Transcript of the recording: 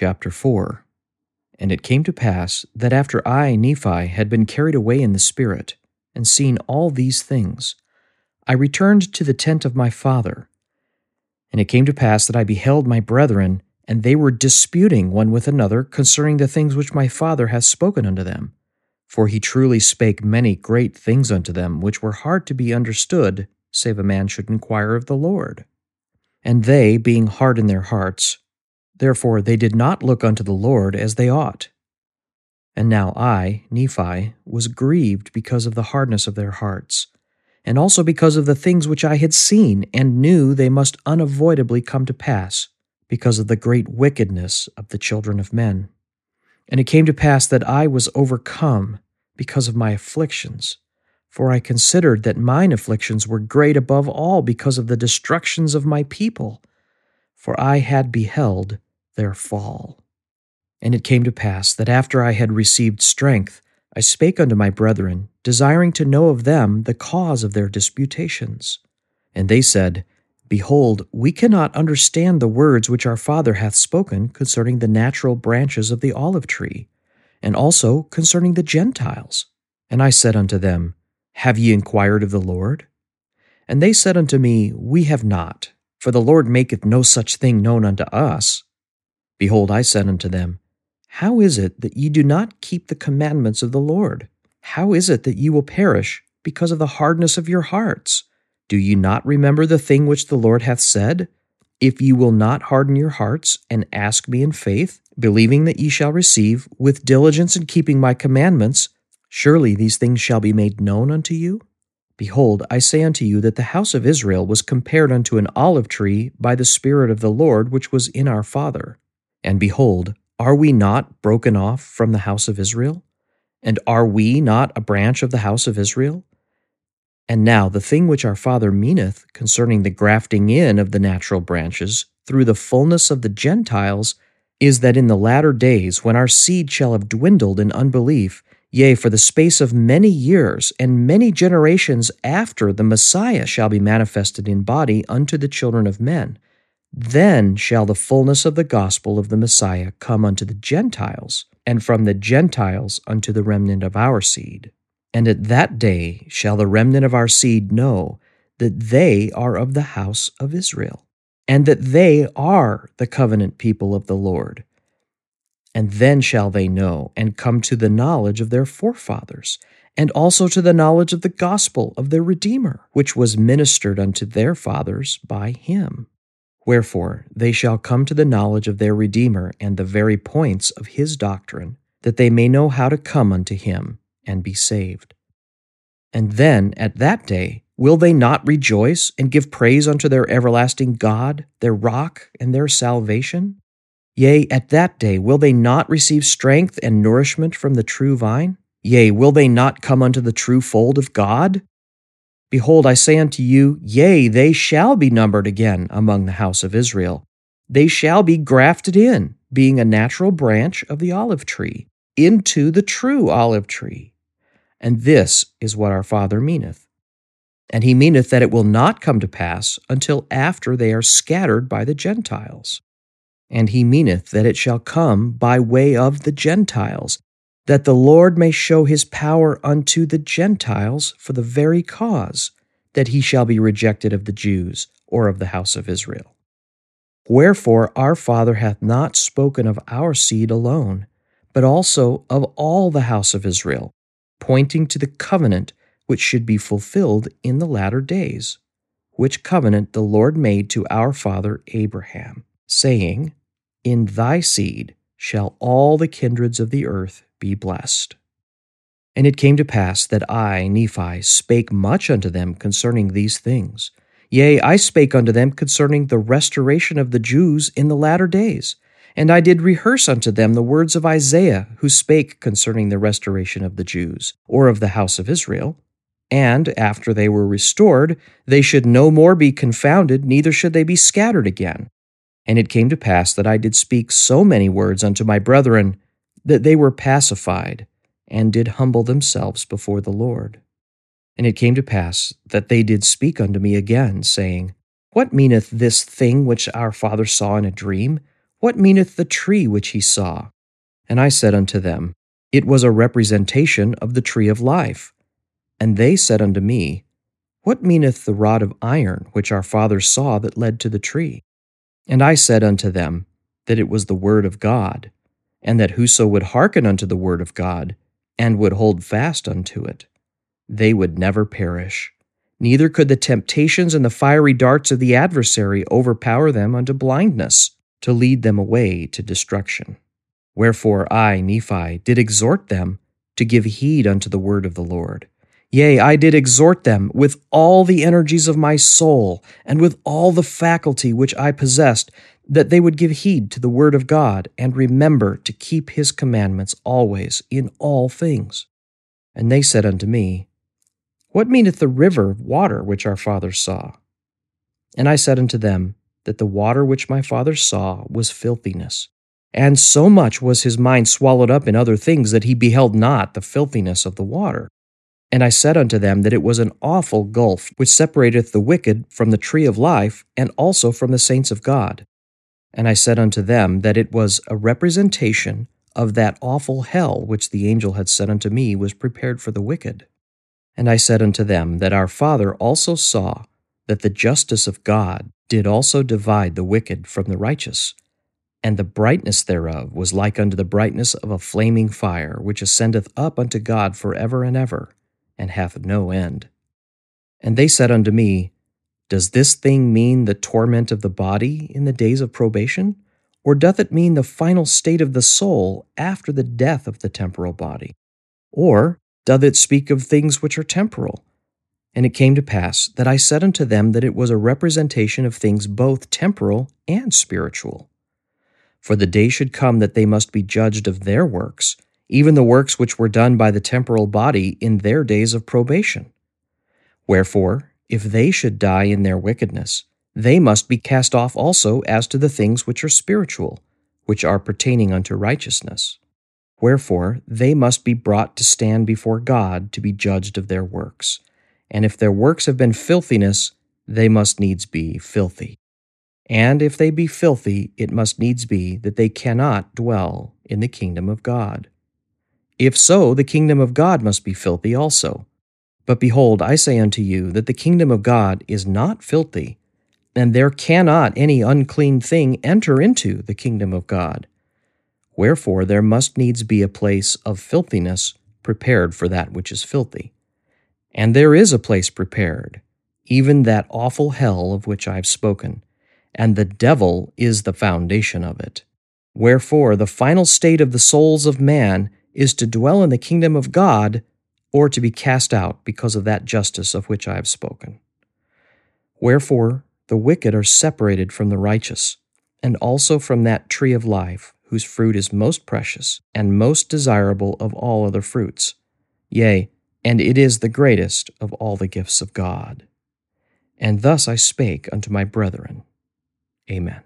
Chapter 4 And it came to pass that after I, Nephi, had been carried away in the Spirit, and seen all these things, I returned to the tent of my father. And it came to pass that I beheld my brethren, and they were disputing one with another concerning the things which my father hath spoken unto them. For he truly spake many great things unto them, which were hard to be understood, save a man should inquire of the Lord. And they, being hard in their hearts, Therefore they did not look unto the Lord as they ought. And now I, Nephi, was grieved because of the hardness of their hearts, and also because of the things which I had seen, and knew they must unavoidably come to pass, because of the great wickedness of the children of men. And it came to pass that I was overcome because of my afflictions, for I considered that mine afflictions were great above all because of the destructions of my people. For I had beheld their fall. And it came to pass that after I had received strength, I spake unto my brethren, desiring to know of them the cause of their disputations. And they said, Behold, we cannot understand the words which our father hath spoken concerning the natural branches of the olive tree, and also concerning the Gentiles. And I said unto them, Have ye inquired of the Lord? And they said unto me, We have not, for the Lord maketh no such thing known unto us. Behold, I said unto them, How is it that ye do not keep the commandments of the Lord? How is it that ye will perish because of the hardness of your hearts? Do ye not remember the thing which the Lord hath said? If ye will not harden your hearts, and ask me in faith, believing that ye shall receive, with diligence in keeping my commandments, surely these things shall be made known unto you? Behold, I say unto you that the house of Israel was compared unto an olive tree by the Spirit of the Lord which was in our father. And behold, are we not broken off from the house of Israel? And are we not a branch of the house of Israel? And now the thing which our father meaneth concerning the grafting in of the natural branches through the fullness of the Gentiles is that in the latter days, when our seed shall have dwindled in unbelief, yea, for the space of many years and many generations after the Messiah shall be manifested in body unto the children of men, then shall the fullness of the gospel of the Messiah come unto the Gentiles, and from the Gentiles unto the remnant of our seed. And at that day shall the remnant of our seed know that they are of the house of Israel, and that they are the covenant people of the Lord. And then shall they know and come to the knowledge of their forefathers, and also to the knowledge of the gospel of their Redeemer, which was ministered unto their fathers by him Wherefore they shall come to the knowledge of their Redeemer and the very points of his doctrine, that they may know how to come unto him and be saved. And then at that day will they not rejoice and give praise unto their everlasting God, their rock and their salvation? Yea, at that day will they not receive strength and nourishment from the true vine? Yea, will they not come unto the true fold of God? Behold, I say unto you, yea, they shall be numbered again among the house of Israel. They shall be grafted in, being a natural branch of the olive tree, into the true olive tree. And this is what our Father meaneth. And he meaneth that it will not come to pass until after they are scattered by the Gentiles. And he meaneth that it shall come by way of the Gentiles, that the Lord may show his power unto the Gentiles for the very cause that he shall be rejected of the Jews or of the house of Israel. Wherefore our Father hath not spoken of our seed alone, but also of all the house of Israel, pointing to the covenant which should be fulfilled in the latter days, which covenant the Lord made to our father Abraham, saying, In thy seed shall all the kindreds of the earth be blessed. And it came to pass that I, Nephi, spake much unto them concerning these things. Yea, I spake unto them concerning the restoration of the Jews in the latter days. And I did rehearse unto them the words of Isaiah, who spake concerning the restoration of the Jews, or of the house of Israel. And after they were restored, they should no more be confounded, neither should they be scattered again. And it came to pass that I did speak so many words unto my brethren that they were pacified and did humble themselves before the Lord. And it came to pass that they did speak unto me again, saying, What meaneth this thing which our father saw in a dream? What meaneth the tree which he saw? And I said unto them, It was a representation of the tree of life. And they said unto me, What meaneth the rod of iron which our fathers saw that led to the tree? And I said unto them, That it was the word of God, and that whoso would hearken unto the word of God, and would hold fast unto it, they would never perish. Neither could the temptations and the fiery darts of the adversary overpower them unto blindness, to lead them away to destruction. Wherefore I, Nephi, did exhort them to give heed unto the word of the Lord. Yea, I did exhort them with all the energies of my soul, and with all the faculty which I possessed, that they would give heed to the word of God, and remember to keep his commandments always in all things. And they said unto me, What meaneth the river of water which our fathers saw? And I said unto them, That the water which my fathers saw was filthiness. And so much was his mind swallowed up in other things that he beheld not the filthiness of the water. And I said unto them that it was an awful gulf which separateth the wicked from the tree of life, and also from the saints of God. And I said unto them that it was a representation of that awful hell which the angel had said unto me was prepared for the wicked. And I said unto them that our Father also saw that the justice of God did also divide the wicked from the righteous, and the brightness thereof was like unto the brightness of a flaming fire, which ascendeth up unto God for ever and ever and hath no end. And they said unto me, Does this thing mean the torment of the body in the days of probation? Or doth it mean the final state of the soul after the death of the temporal body? Or doth it speak of things which are temporal? And it came to pass that I said unto them that it was a representation of things both temporal and spiritual. For the day should come that they must be judged of their works even the works which were done by the temporal body in their days of probation. Wherefore, if they should die in their wickedness, they must be cast off also as to the things which are spiritual, which are pertaining unto righteousness. Wherefore, they must be brought to stand before God to be judged of their works. And if their works have been filthiness, they must needs be filthy. And if they be filthy, it must needs be that they cannot dwell in the kingdom of God. If so, the kingdom of God must be filthy also. But behold, I say unto you that the kingdom of God is not filthy, and there cannot any unclean thing enter into the kingdom of God. Wherefore there must needs be a place of filthiness prepared for that which is filthy. And there is a place prepared, even that awful hell of which I have spoken, and the devil is the foundation of it. Wherefore the final state of the souls of man is to dwell in the kingdom of God or to be cast out because of that justice of which I have spoken. Wherefore, the wicked are separated from the righteous, and also from that tree of life, whose fruit is most precious and most desirable of all other fruits. Yea, and it is the greatest of all the gifts of God. And thus I spake unto my brethren. Amen.